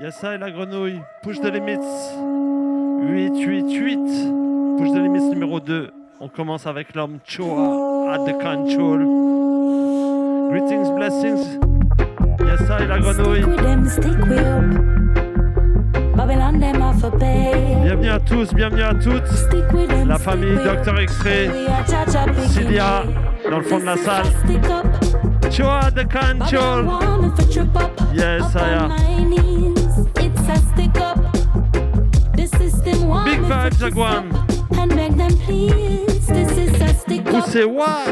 Il y et la grenouille. Push de limits. 8, 8, 8. Push de limits numéro 2. On commence avec l'homme Choa at the control. Greetings, blessings. Il y et la grenouille. Bienvenue à tous, bienvenue à toutes. La famille Docteur Extrait, Cilia, dans le fond de la salle. Choa the control. Yes, I. vibes, up And beg them please. This is a stick up. Poussez, wa.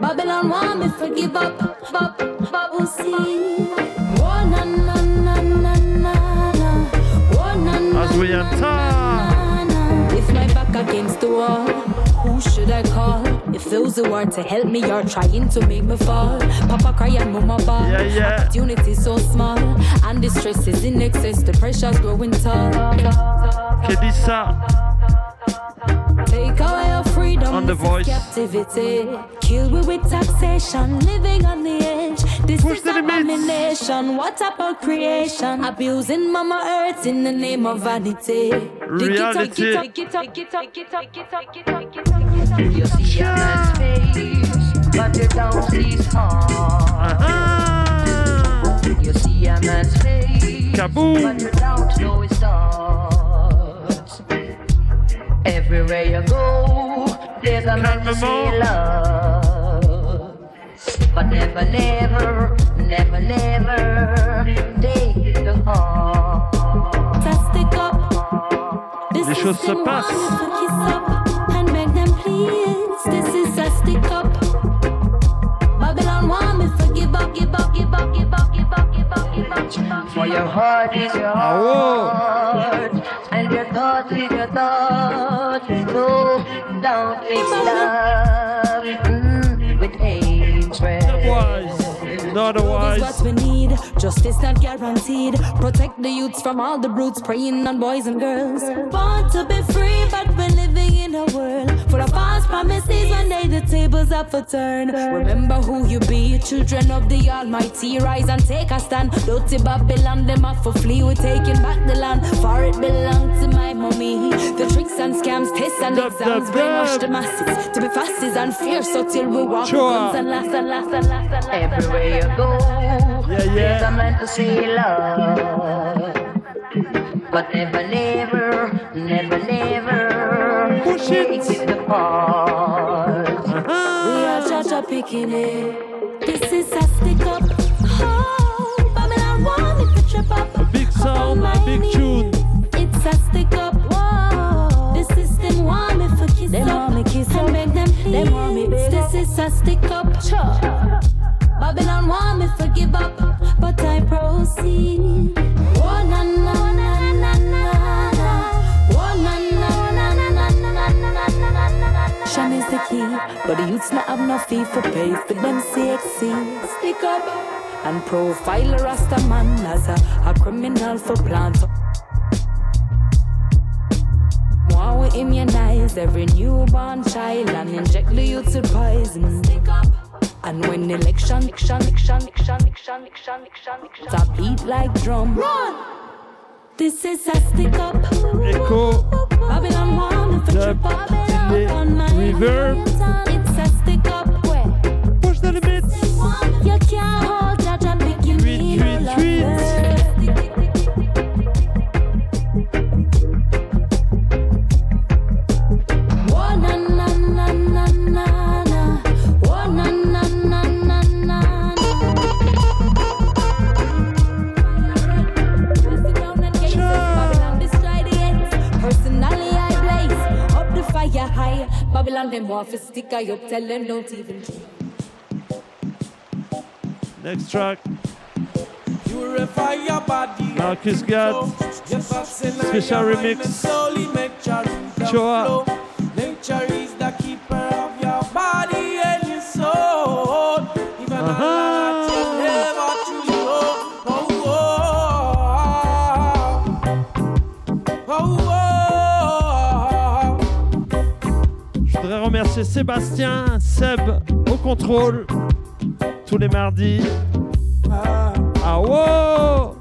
Babylon want me to give up, up, up, we'll see. Oh, na, na, na, na, na, na. Oh, na, na, As we na, enter. na, na. If my back against the wall, who should I call? If those who are to help me are trying to make me fall, Papa cry and Mama ball. Yeah, yeah. Opportunity so small, and the stress is in excess. The pressure's growing tall. Qui dit ça? Take away your freedom, On the this voice. captivity. Kill we with taxation, living on the edge. This Push is the limits. abomination. What about creation? Abusing Mama Earth in the name of vanity. Dig it up, Reality. You see a man's face, but you don't see his heart. Ah. You see a man's face, Kaboom. but you don't know Everywhere you go, there's a man to say love. But never, never, never, never take the heart. Ça stick up. This Les is choses se passent. want to kiss up and beg them please. This is a stick up. Babylon want me to give up, give up, give up, give up, give up, give up, give up, give up. For your heart is your Ah, heart, and is your thoughts. No, don't mix love mm, with hatred. Otherwise. Love is what we need. Justice not guaranteed. Protect the youths from all the brutes preying on boys and girls. Born to be free, but we're living in a world full of false promises. One day the tables up for turn. Remember who you be, children of the Almighty. Rise and take a stand. Dirty Babylon, them off for flee. We're taking back the land, for it belongs to my mommy. The tricks and scams, tests and Dub, exams dub, brainwash dub. the masses to be fascists and fierce. So till we walk Sure. with guns and laughs and laughs and laughs and laughs and laughs. Everywhere you go, Yeah, there's a yeah. man to say love. But never, never, never, never Push it. take it apart. Ah. We are judge up picking it. This is a stick up. Oh, Babylon want me to trip up. A big sound, a big knees. tune. It's a stick up. Whoa. The system want me for kiss Them up. want me kiss and up. beg them please. Them want me beg This is a stick up. Babylon want me to give up, but I proceed. Oh na na na na na na. Oh na na na na na na na na na na is the key, but the youths not have no fee for pay for them sexy. Stick up and profile a Rasta man as a, a criminal for plant. More we immunize every newborn child and inject the youths with poison. Stick up. And when election, election, election, election, election, election, election, election, a beat like drum. Run! This is a stick up. Echo. Babylon want me for Dub, trip up. delay, On my reverb. It's a stick up. Push the limits. You can't hold judge and begin Tweet, me tweet, tweet. Babylon, them want to stick I up, tell them don't even Next track. Purify your body. Marcus Gad. Special remix. Choa. Nature is the keeper C'est Sébastien, Seb au contrôle, tous les mardis. Ah, ah wow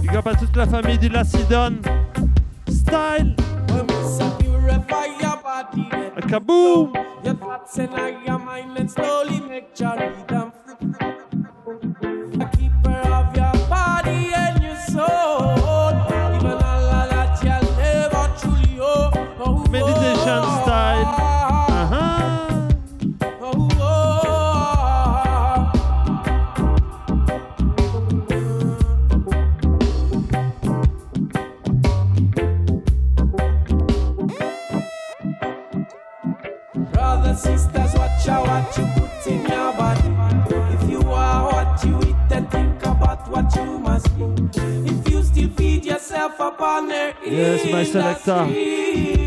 Big up à toute la famille du Lacidon. Style Kaboom! Uh-huh. Brothers, sisters, watch out what you put in your body. If you are what you eat, then think about what you must be. If you still feed yourself upon their Yes, my selector.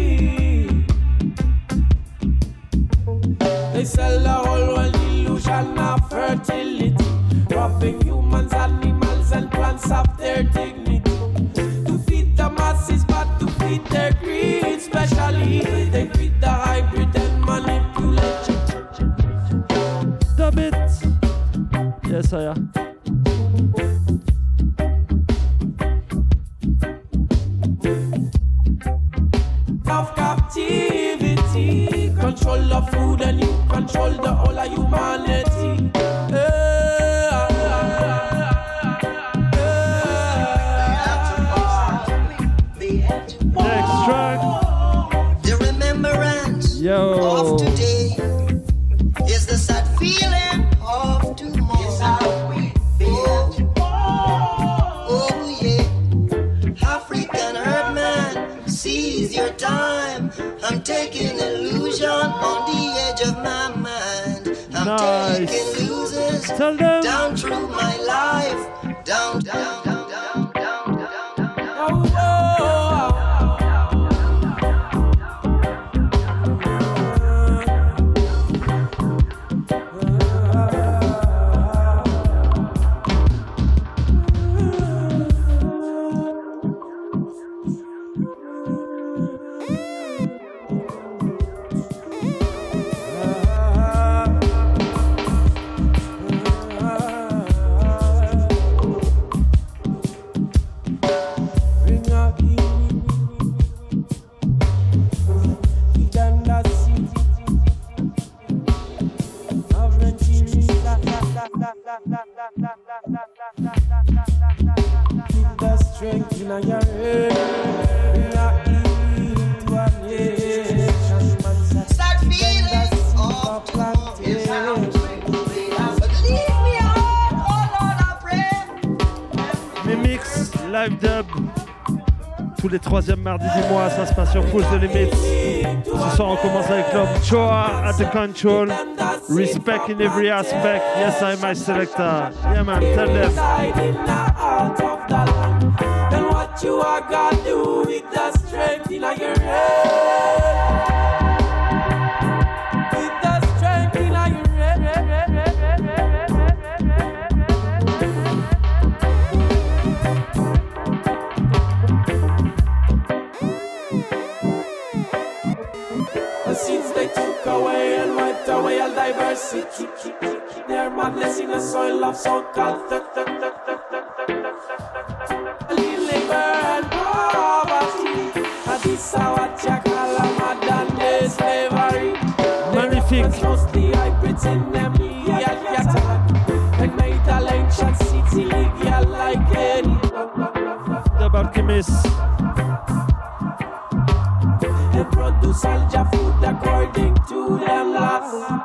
Troisièmes mardis du mois, ça se passe sur Push the Limits. Ce soir, on commence avec l'homme Choa at the control. Respect in every aspect. Yes, I'm my selector. Yeah, man, tell them. In the soil of so-called labor and poverty. And this is what you call a modern day slavery. Magnifique. Mostly hybrids in them legal catalog. And made all ancient city illegal like any. Dub Alchemist. They produce all food according to their laws.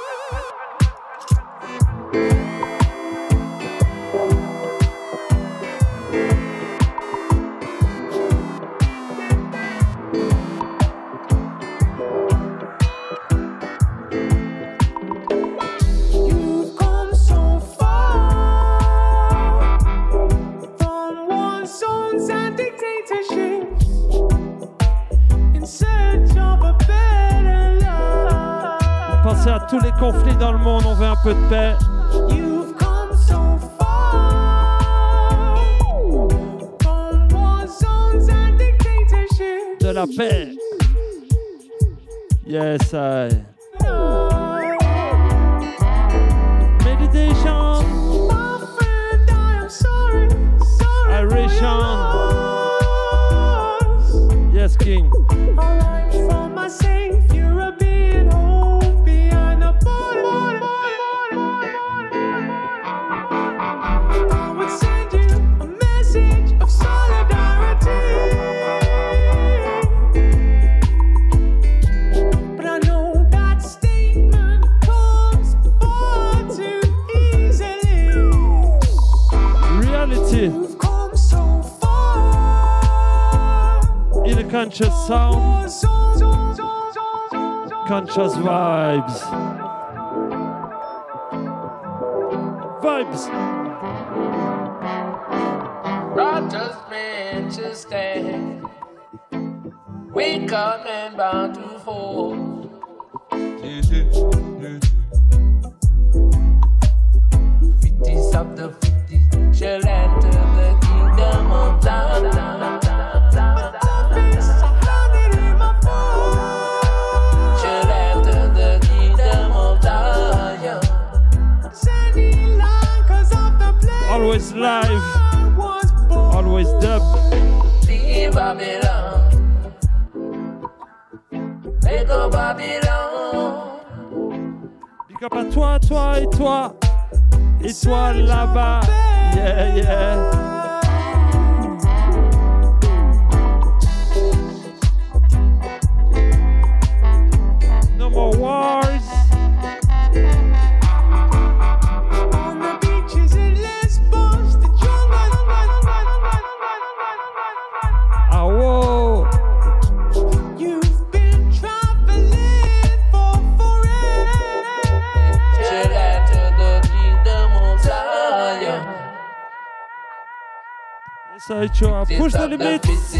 tous les conflits dans le monde, on veut un peu de paix. De la paix. Yes, I. sound, conscious vibes. Vibes. Rogers Manchester, we coming bound to fall. Fifties of the fifty shall Always live, always dub. Babylon. Big up toi, toi et toi, et toi là-bas. Yeah, yeah. Sideshow, push the limits.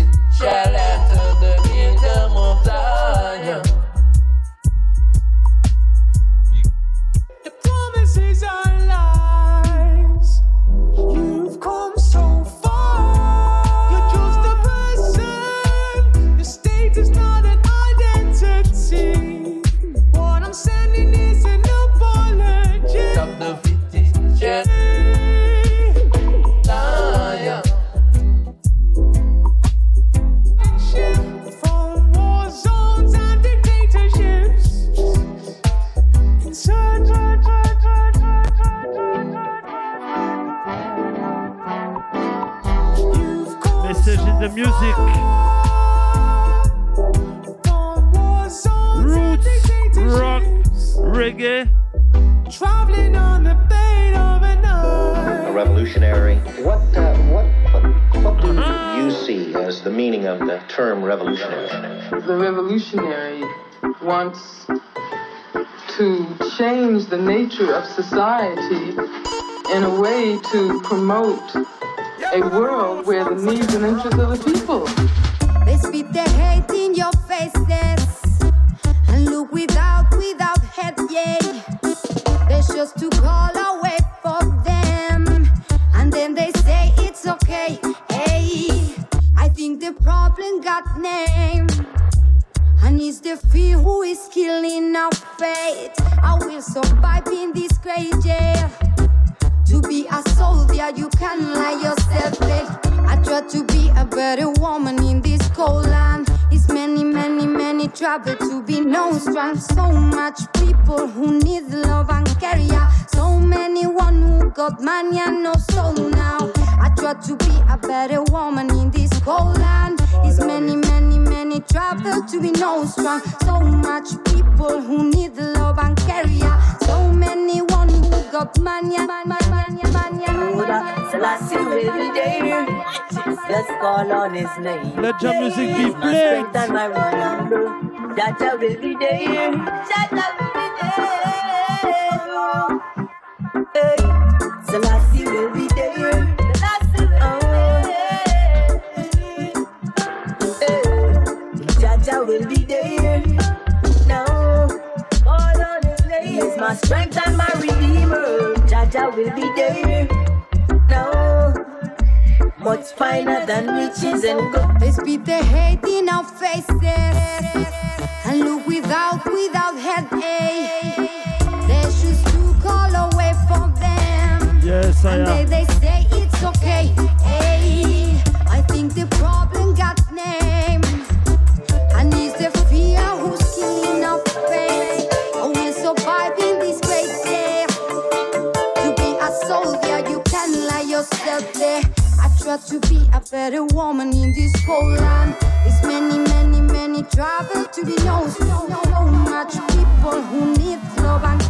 Change the nature of society in a way to promote a world where the needs and interests of the people They spit their hate in your faces and look without, killing our faith. I will survive in this jail. To be a soldier, you can lie yourself dead. I try to be a better woman in this cold land. It's many, many, many travel to be known strong. So much people who need love and care. So many one who got money and no soul now. I try to be a better woman in this cold land. It's many, many, many travel to be known strong. So much people who need love and care. So many one who got money, money, money, money, money, money. Selassie will be there. Just call on his name. Let your music be He's my played. strength and my remember. Jah Jah will be there. Jah Jah will be there. my strength and my redeemer. Jah Jah will be there. No, much finer than riches and gold. Let's beat the hate in our faces and look without, without headache. There's shoes to call away for them. Yes, I and am. They, they say to be a better woman in this whole land. There's many, many, many travel to. So, so much people who need love and.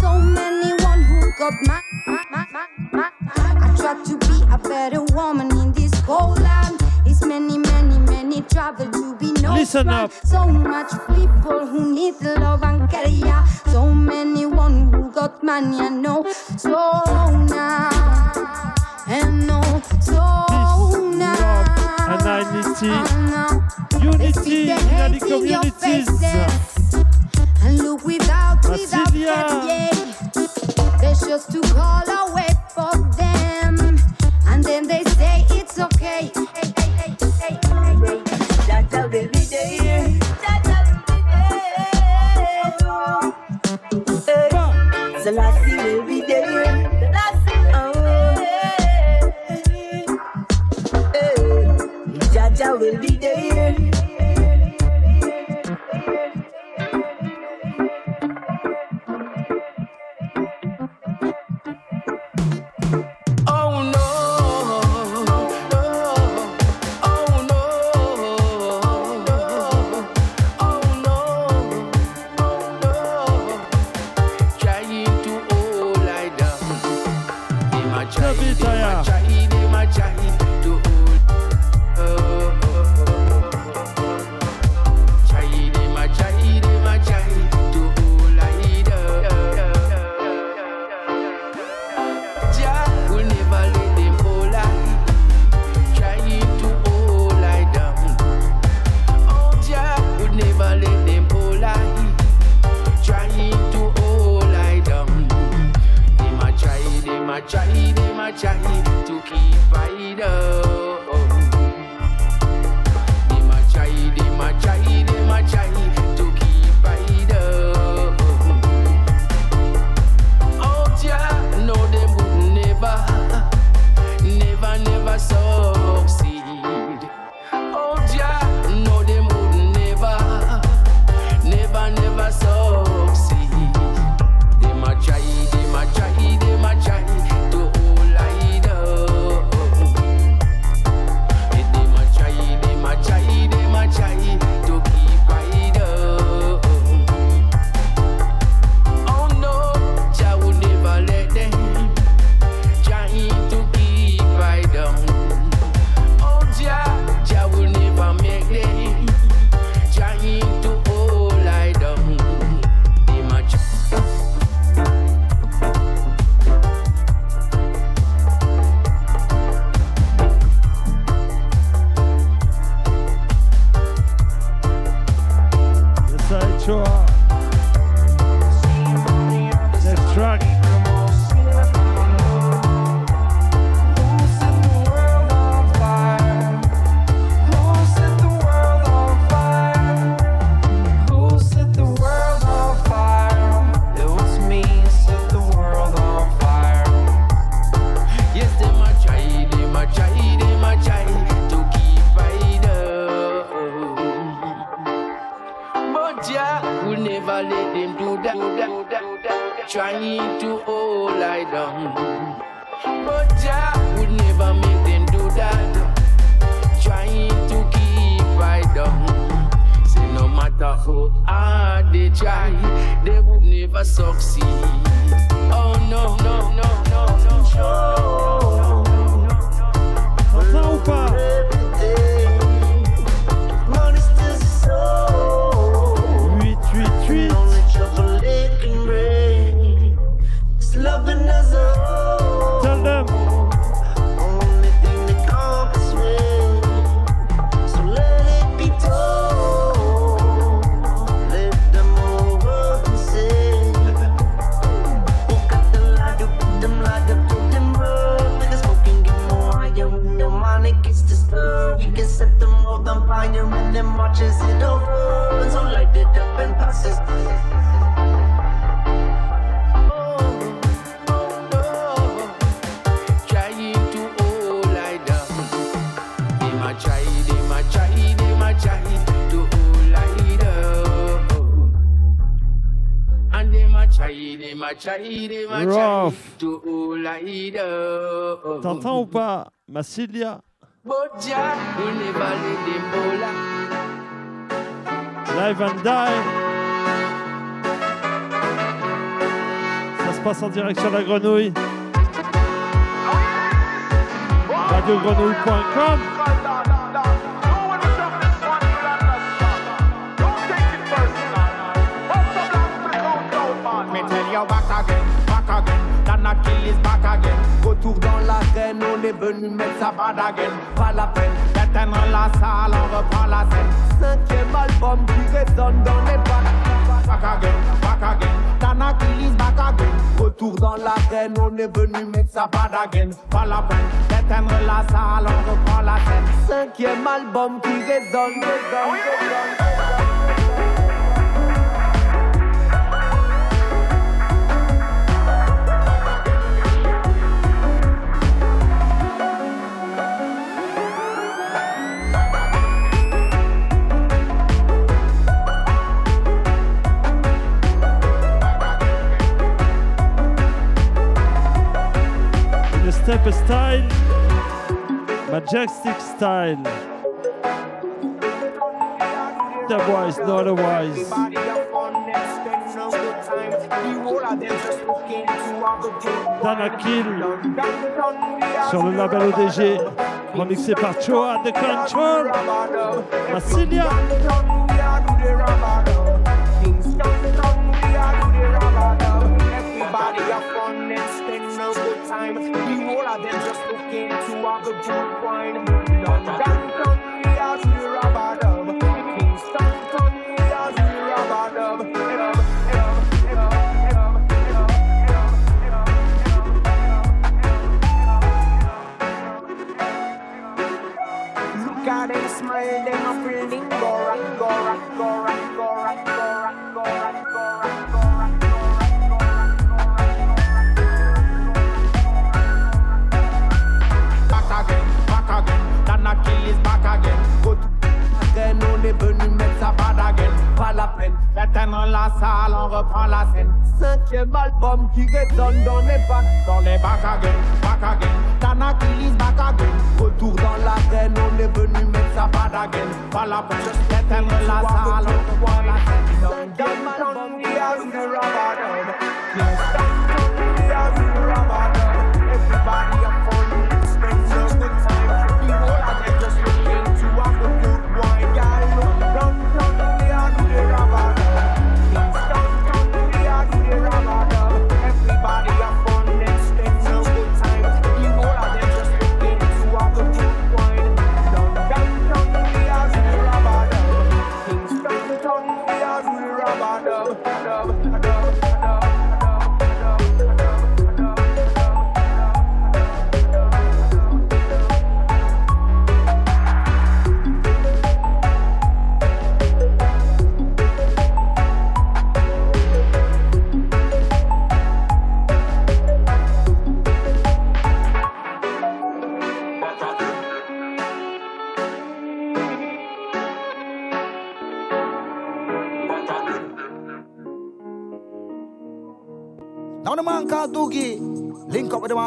So many one who got my, my, my, my, I try to be a better woman in this whole land. Many, many, many travel to be known. Listen up. So much people who need love and career. So many one who got money and no. So now and no so now. And oh unity, unity in the communities. And look without, without them, yeah. There's just to call or wait for them. And then they say it's okay. Hey, hey, hey, hey, hey. That will be there. That will be there. Hey. it up and passes. T'entends ou pas, Massilia Live and Die. Ça se passe en direct sur la grenouille. Radiogrenouille.com. Me tell you back again, back kill is back again. Retour dans l'arène, on est venu mettre bad again. Pas la peine d'éteindre la salle, on reprend la scène. Cinquième album qui résonne dans les bacs. Back again, back again. Kill is back again. Retour dans l'arène, on est venu mettre bad again. Pas la peine d'éteindre la salle, on reprend la scène. Cinquième album qui résonne, résonne, résonne. Step style. Majestic style. Otherwise, not otherwise. Dana Kill sur le label ODG, remixé par Choa de Control. Massilia. Everybody good time. Them just looking to have a d'éteindre la salle, on reprend la scène. Cinquième album qui résonne dans les bacs, dans les bacs again, back again. Dana kill is back. Retour dans l'arène, on est venu mettre ça bad again. Pas la peine d'éteindre la salle, on reprend la scène. Cinquième album qui résonne dans les bacs.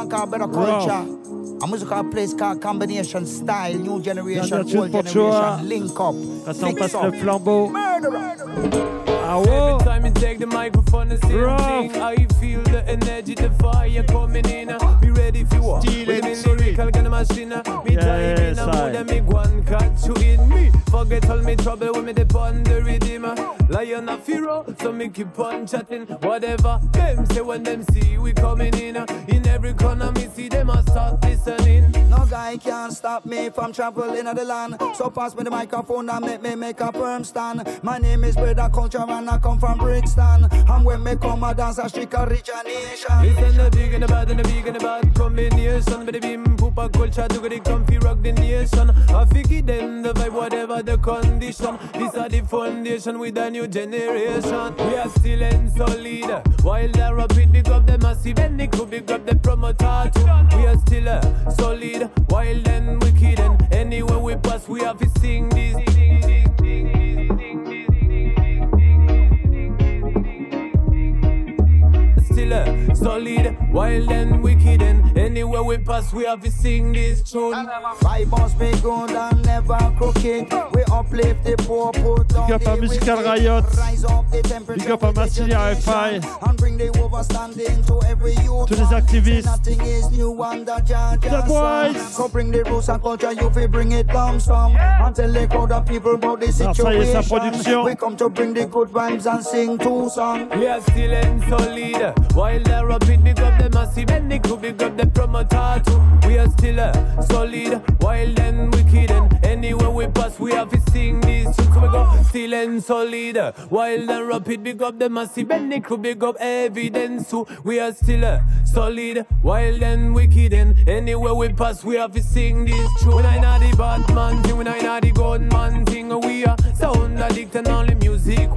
Man called Better Culture. A musical place called Combination Style, New Generation, Old. Generation, link up. Maintenant, on passe up. le flambeau. Ah Every ouais. time you take the microphone, the same Rough. thing. I feel the energy, the fire coming in. Be ready if you are. Me sorry. lyrical kind of machine. Me dive in Yes, a I. mood and me one catch you in me. Forget all me trouble when me depend the rhythm. Lion of hero, so me keep on chatting. Whatever them say when them see we coming in. Uh, in every corner me see them a start listening. No guy can stop me from traveling of the land. So pass me the microphone and make me make a firm stand. My name is Brother Culture and I come from Brixton. And when me come a dance, I shake a origination. Listen the big and the bad and the big and the bad combination. With the beam, poop a culture, do the comfy rock the nation. I figure them the vibe, whatever the condition. These are the foundation with a new generation. We are still in solid. While the rapid big up the massive and the crew big up the promoter too. We are still uh, solid. While then wicked and anywhere we pass, we have to sing this. Still solid, wild and wicked. And anywhere we pass, we have to sing this tune. Five must be good and never crooked. We uplift the poor, put down Big up à the Musical. Riot. Rise up the temperature, Big up à Massilia RFI. and bring the overstanding to every youth. Tous les activistes. Nothing is new under Georgia. The boys. So bring the roots and culture, you fi bring it down some. And tell the crowd of people about the ça y est, sa situation. We come to bring the good vibes and sing two songs. We are still and solid. While they're rapid, big up the massive and they could big up the promoter too. We are still uh, solid, wild and wicked. And anywhere we pass, we have to sing this tune. So we go still and solid. Wild and rapid, big up the massive and they could big up evidence too. We are still uh, solid, wild and wicked. And anywhere we pass, we have to sing this tune. When I know the bad man thing, when I know the good man thing, we are sound addict and only music.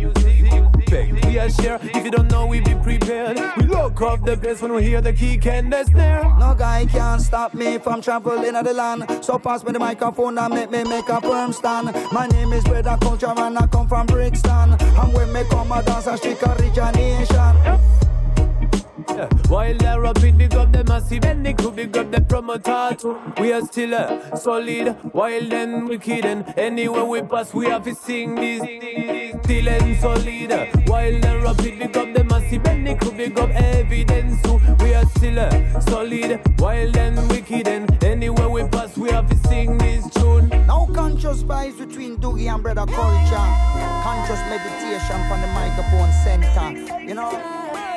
Beg, we are share. If you don't know, we be prepared. We look off the place when we hear the kick and the snare. No guy can stop me from trampling traveling the land. So pass me the microphone and make me make a firm stand. My name is Brother Culture and I come from Brixton. And when me come a dance a strict origination. Yeah. While they're rapid, big up the massive and they could big up the promoter too. We are still uh, solid, wild and wicked. And anywhere we pass, we have to sing this. Still and solid, wild and rapid, big up the massive and they could big up evidence too. We are still uh, solid, wild and wicked. And anywhere we pass, we have to sing this tune. No conscious vibes between Doogie and Brother Culture. Conscious meditation from the microphone center. You know?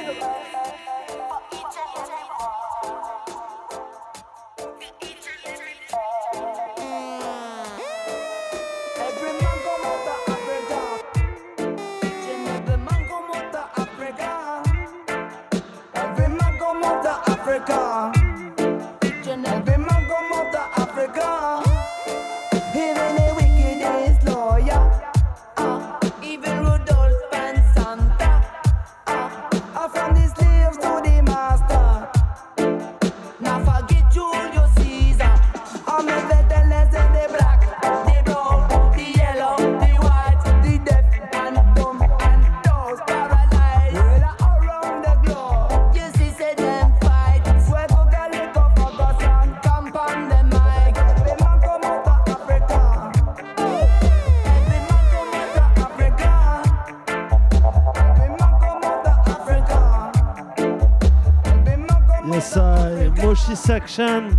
Section.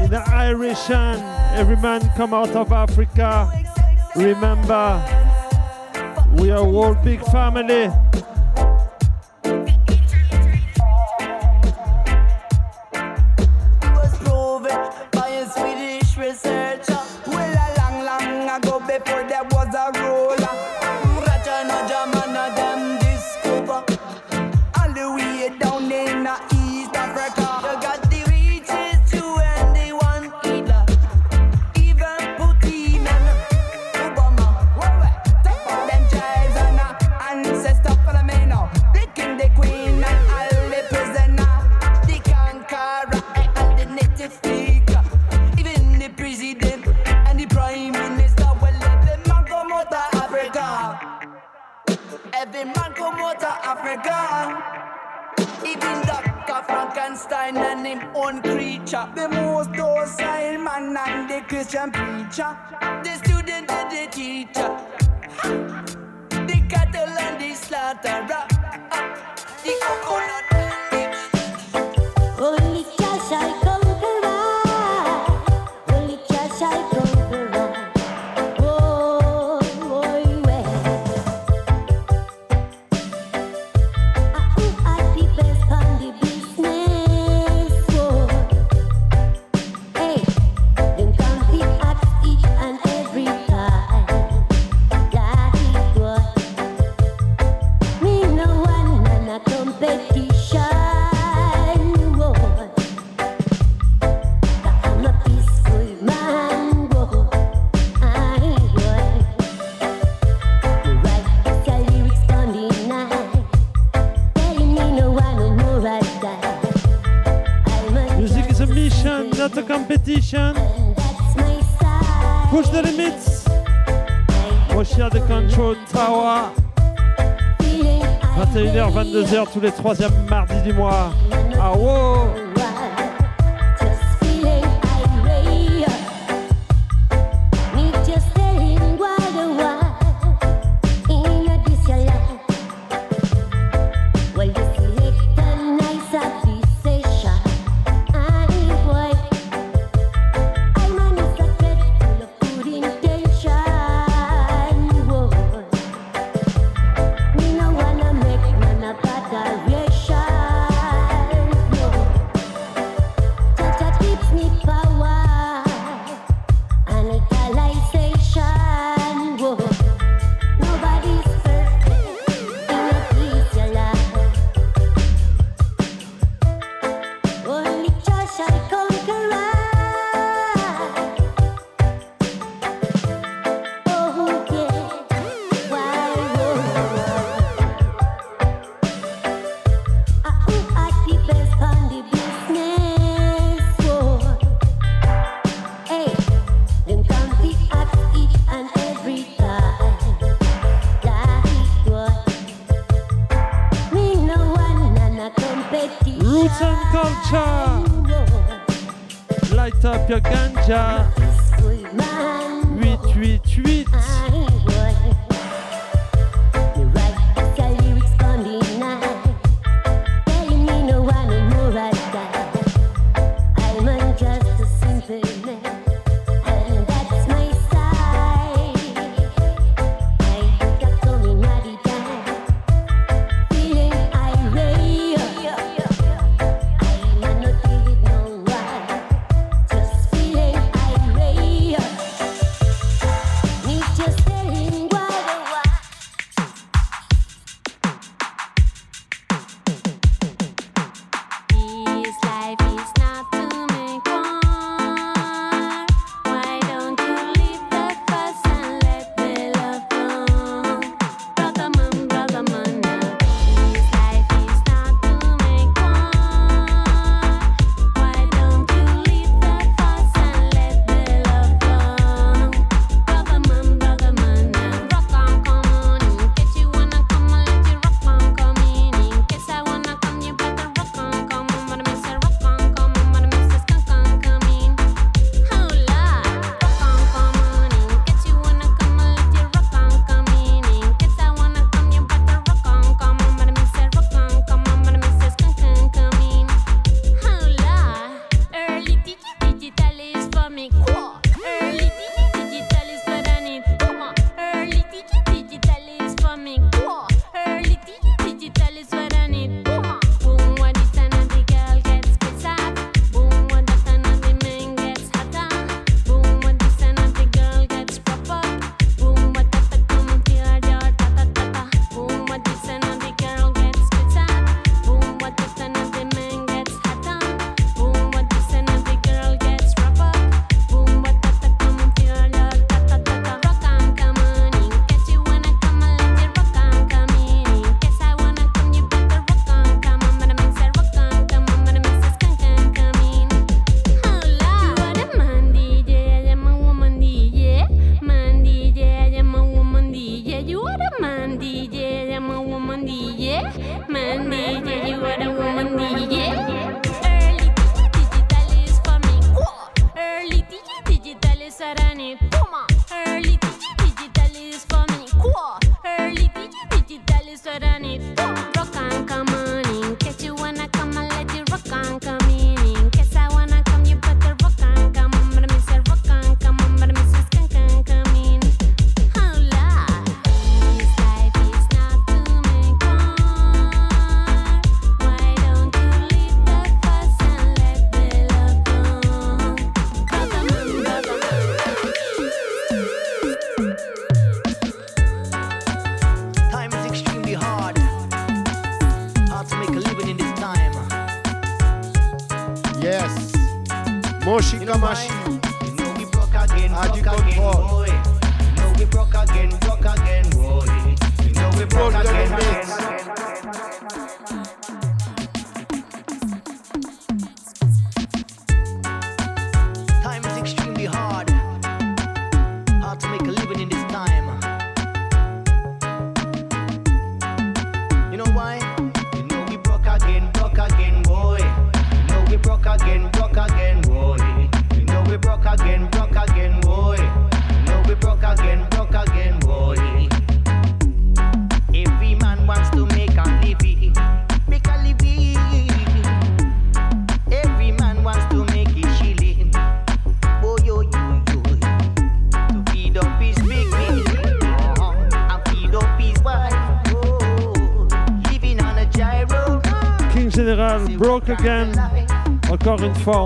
In the Irish and every man come out of Africa. Remember, we are one big family. Frankenstein and him own creature. The most docile man and the Christian preacher. The student and the teacher. The cattle and the slaughterer. The coconut. Tous les troisièmes mardis du mois. Ah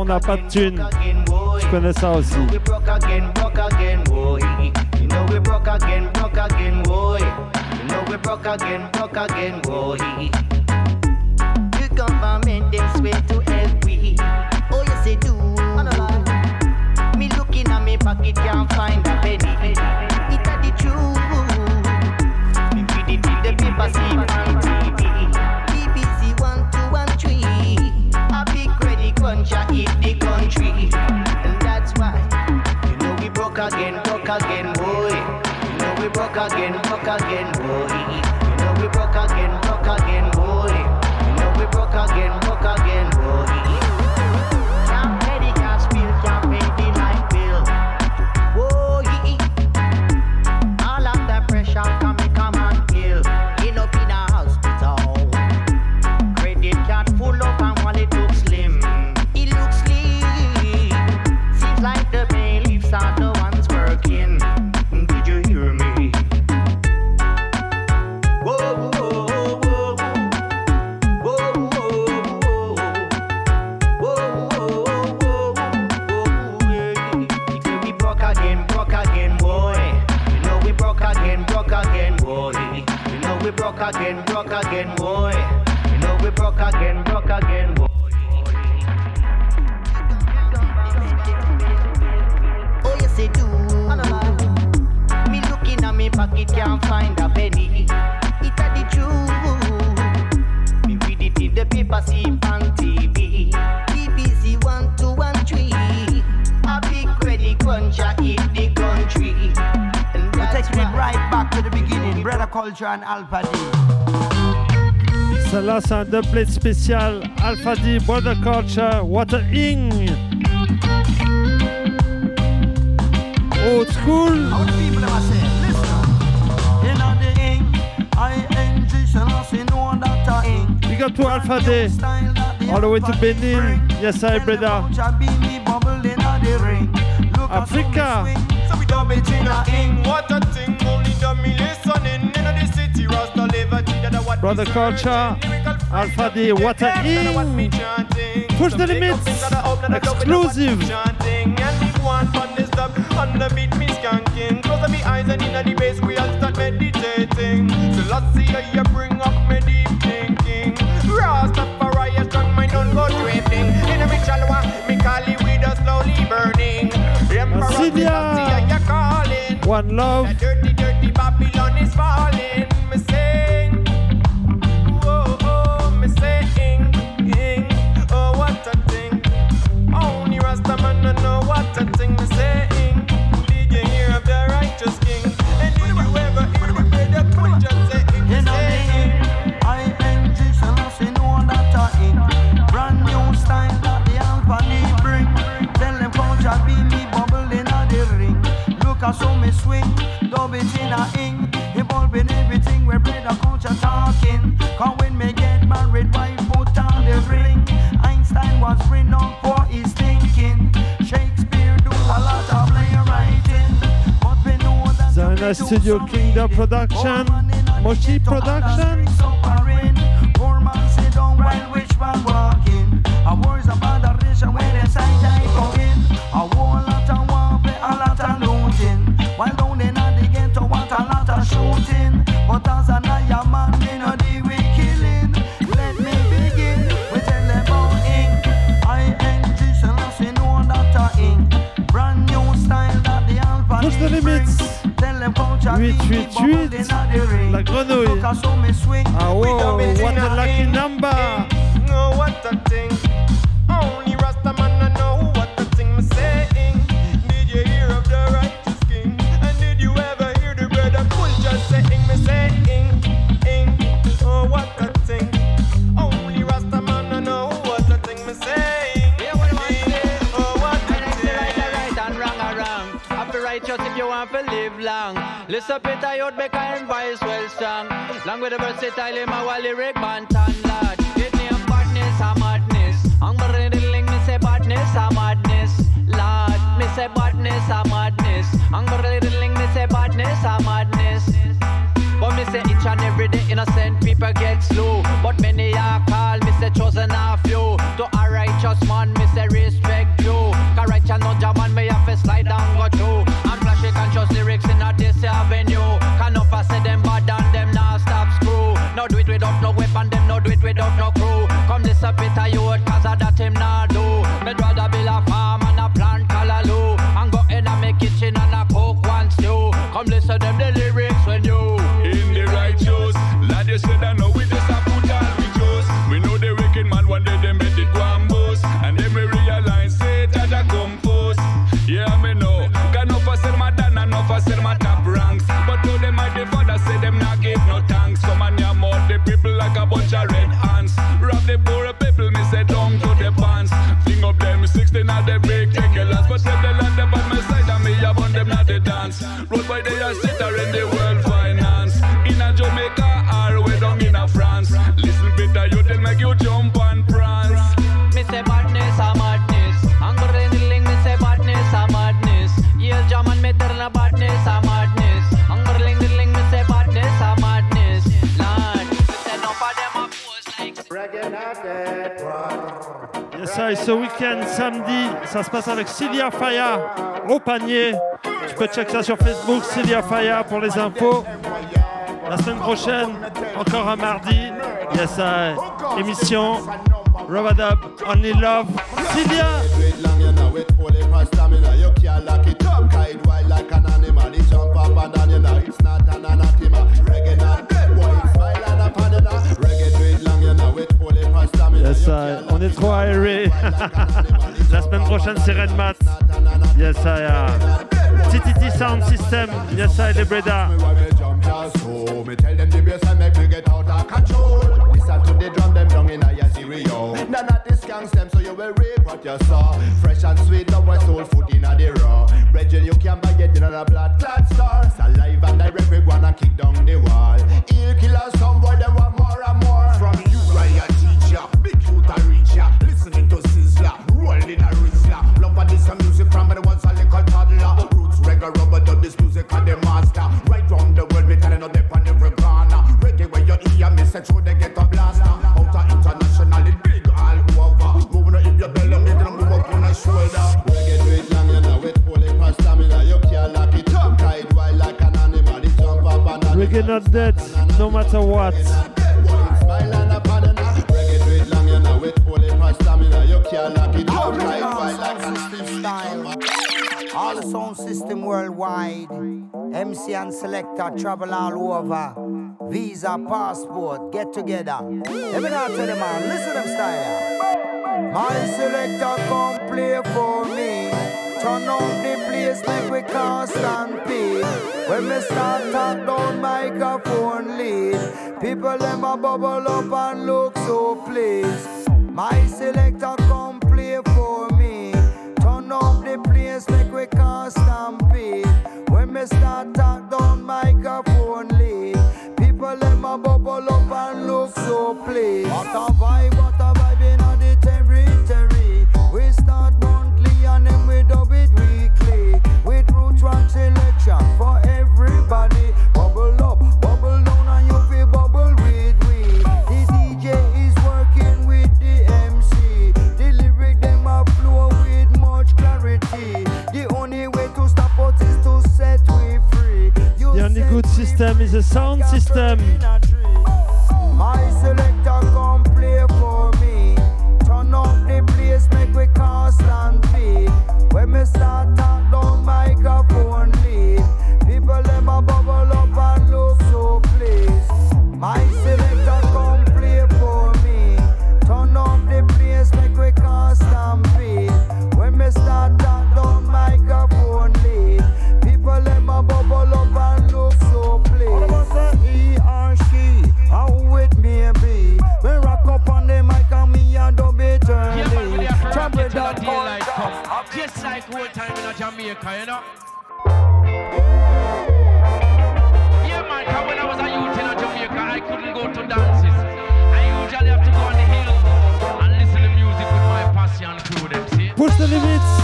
n'a pas de thune. Je connais ça aussi. government them swear to broke again, broke again, boy. You know we broke again, broke again, boy. You know we broke again, broke again, boy. You know we broke again, broke again, boy. Again, broke again, boy. You know we broke again, broke again, boy. Oh yes they do. Me looking at me pocket can't find Culture and Alpha D. Celle-là, c'est un doublet spécial Alpha D, Brother Culture, Water Ing. Old school. How the people ever say, listen. In the ink, I-N-G, shall I say no that I ink. Big up to Alpha D. All the way to Benin. Yes, I, brother. Africa. So Brother Culture, Alpha D, Water Ing. Push the limits. Exclusive. chanting. And if one on this dub, on the beat me skanking. Close up me eyes and in the bass, we all start meditating. So let's see how you bring up me deep thinking. Rastafari, a strong mind, don't go drifting. In a me chalwa, me cali with a slowly burning. Emperor, Celia. how you calling. One love. Dirty, dirty Babylon is falling. Studio Kingdom Production. Moshi Production. 888, la grenouille. Ah oh, wow, what a lucky number! Peter, you'd make and voice well strong. Long with the versatile, him a wall lyric bantan lad. It name badness a madness. I'm riddling, me say badness a madness. Lad, me say badness a madness. I'm riddling, me say badness a madness. But me say each and every day innocent people get slow. But many crew. Come listen, Peter, you cause of that him not ce week-end, samedi, ça se passe avec Cilia Faya au panier. Tu peux checker ça sur Facebook, Cilia Faya pour les infos. La semaine prochaine, encore un mardi, yes, I, émission Robadub Only Love. Cilia! I, on est trop aéré. La semaine prochaine, c'est Red Mat. Yes, I, uh, TTT Sound System. Yes, I, les Breda. So me tell them the bass and make me get out of control. Listen to the drum, them down in a your stereo. None of this gangs them, so you will reap what you saw. Fresh and sweet, love my soul food in a the raw. Brethren, you can buy it in a blood clot star. Salive and direct, we wanna kick down the wall. Ill killer, some boy, them want this music and the master. Right round the world, me telling you dip on every corner. Reggae where you hear me say through they get a blaster. Out of international, it big all over. Moving up your belly, me then move up on the shoulder. Reggae do it long, you know it. Holy past stamina, you can't lock it up. Guide wild like an animal, it jump up and down. Reggae not dead, no matter what. Smile and a pardon. Reggae do it long, you know it. Holy past stamina, you can't lock it up. Guide wild like an animal. All the sound system worldwide. MC and selector travel all over. Visa, passport, get together. Let me not tell man, listen to them style. My selector come play for me. Turn on the place, make we cast and pay. When me start talk down microphone lead, people them a bubble up and look so pleased. My selector come play for me. Stampede. When me start talk down microphone lead, people them a bubble up and look so pleased. What a vibe good system is a sound system. Jamaica, you know. Yeah, man, 'cause when I was a youth in Jamaica, I couldn't go to dances. I usually have to go on the hill and listen to music with my passion crew, them see? Push the limits.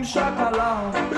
um chacalão.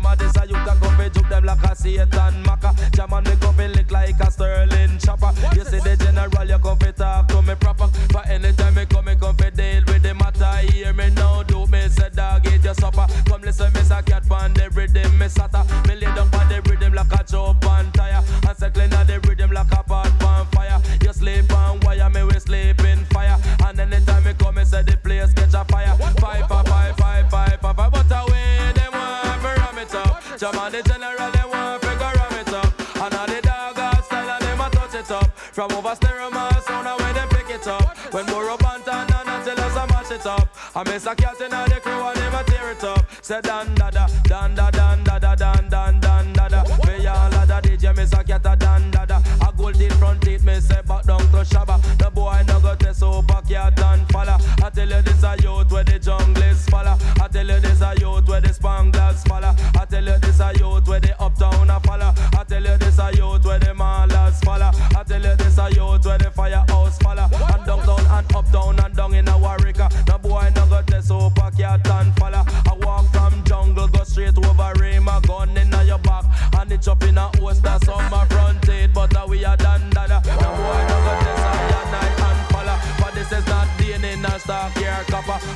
Mama, this a you can go be them like a Satan Maka. Jaman, we I miss a cat in the crew and never tear it up. Said Dan Dada, Dan Dada.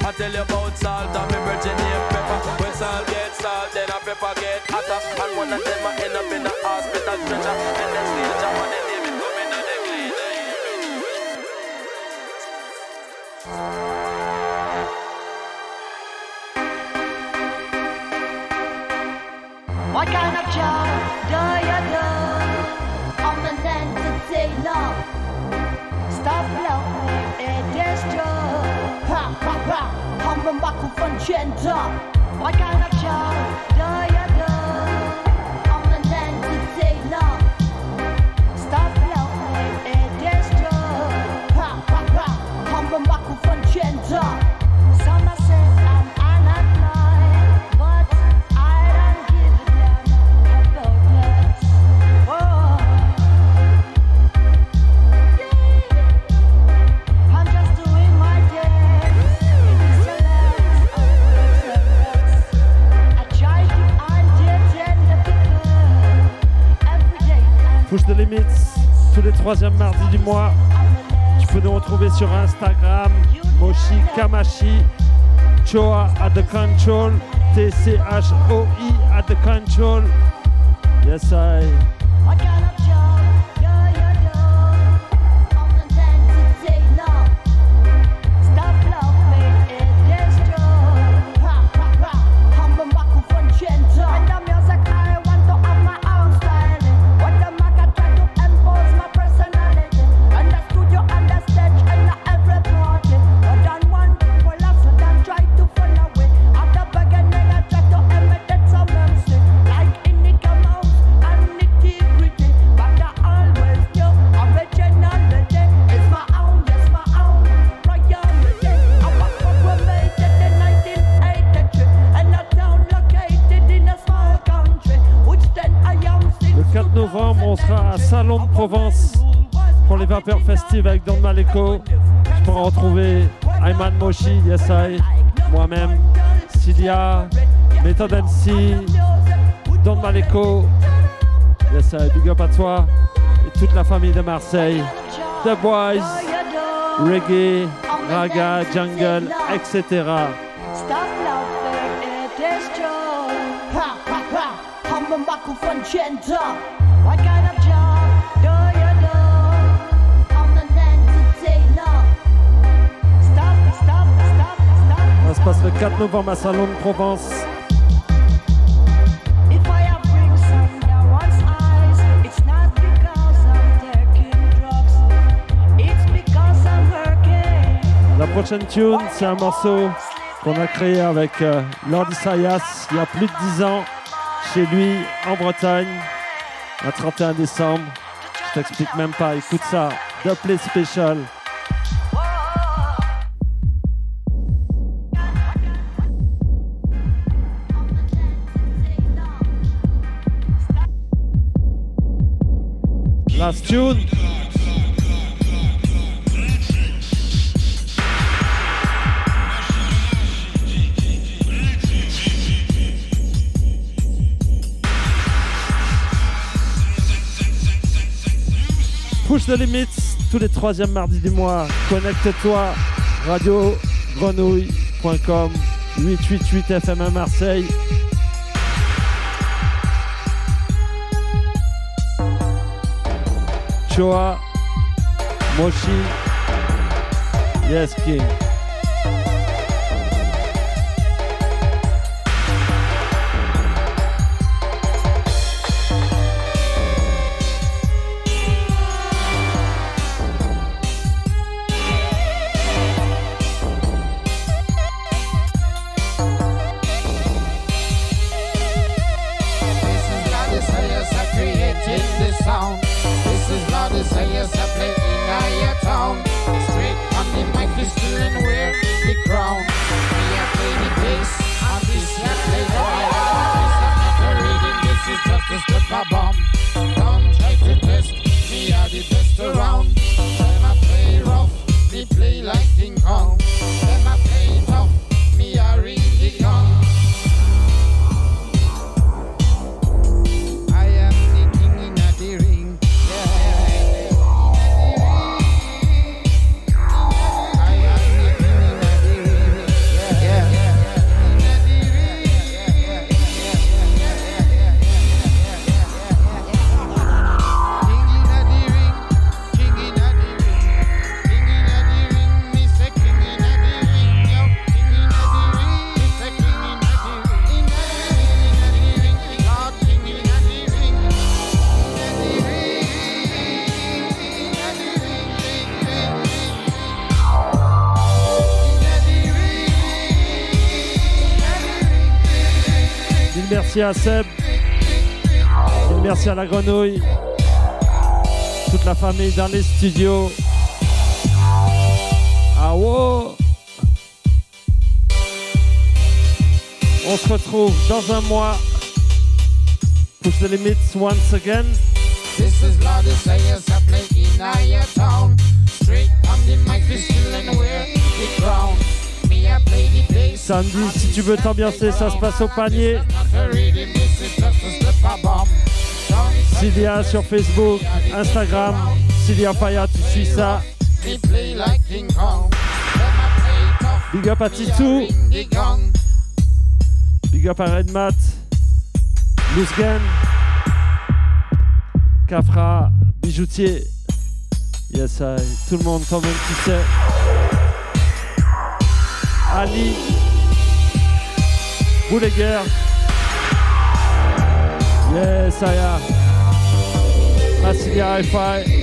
I tell you about salt and me virgin name pepper. When salt get salt, then a pepper get hotter. And one of them I end up in a hospital stretcher. And then stage up on the name agenda. I can't have child, troisième mardi du mois. Tu peux nous retrouver sur Instagram, Moshi Kamashi, Choa at the control, T-C-H-O-I at the control. Yes, I. avec Don Maleko. Je pourrais retrouver Ayman Moshi, Yes moi-même, Cilia, Method Don Maleko, Yes Big Up à toi et toute la famille de Marseille, The Boys, Reggae, Raga, Jungle, etc. passe le 4 novembre à Salon de Provence. La prochaine tune, c'est un morceau qu'on a créé avec euh, Lord Isaias il y a plus de 10 ans chez lui en Bretagne, un 31 décembre. Je t'explique même pas, écoute ça, Double Special. Last tune. Push the limits tous les troisièmes mardis du mois. Connecte-toi, radio grenouille.com 888 FM Marseille. Choa, Moshi, Yes King. Merci à Seb. Et merci à la grenouille. Toute la famille dans les studios. Ah wow On se retrouve dans un mois. Push the limits once again. This is Si tu veux t'ambiancer, ça se passe au panier. Cilia sur Facebook, Instagram, Cilia Faya, tu suis ça. Big up à Titou. Big up à Redmat. Lousgen. Cafra. Bijoutier. Yes, tout le monde quand même qui sait. Ali. Bouleguer. Yes, I am. Massilia Hi-Fi.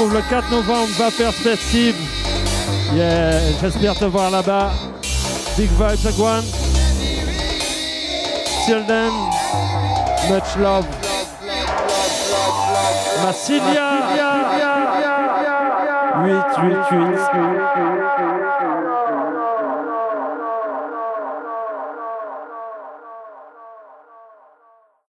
Retrouve le 4 novembre, va Perspective. Yeah, j'espère te voir là-bas. Big vibes Guan. Till then, much love. Massilia 888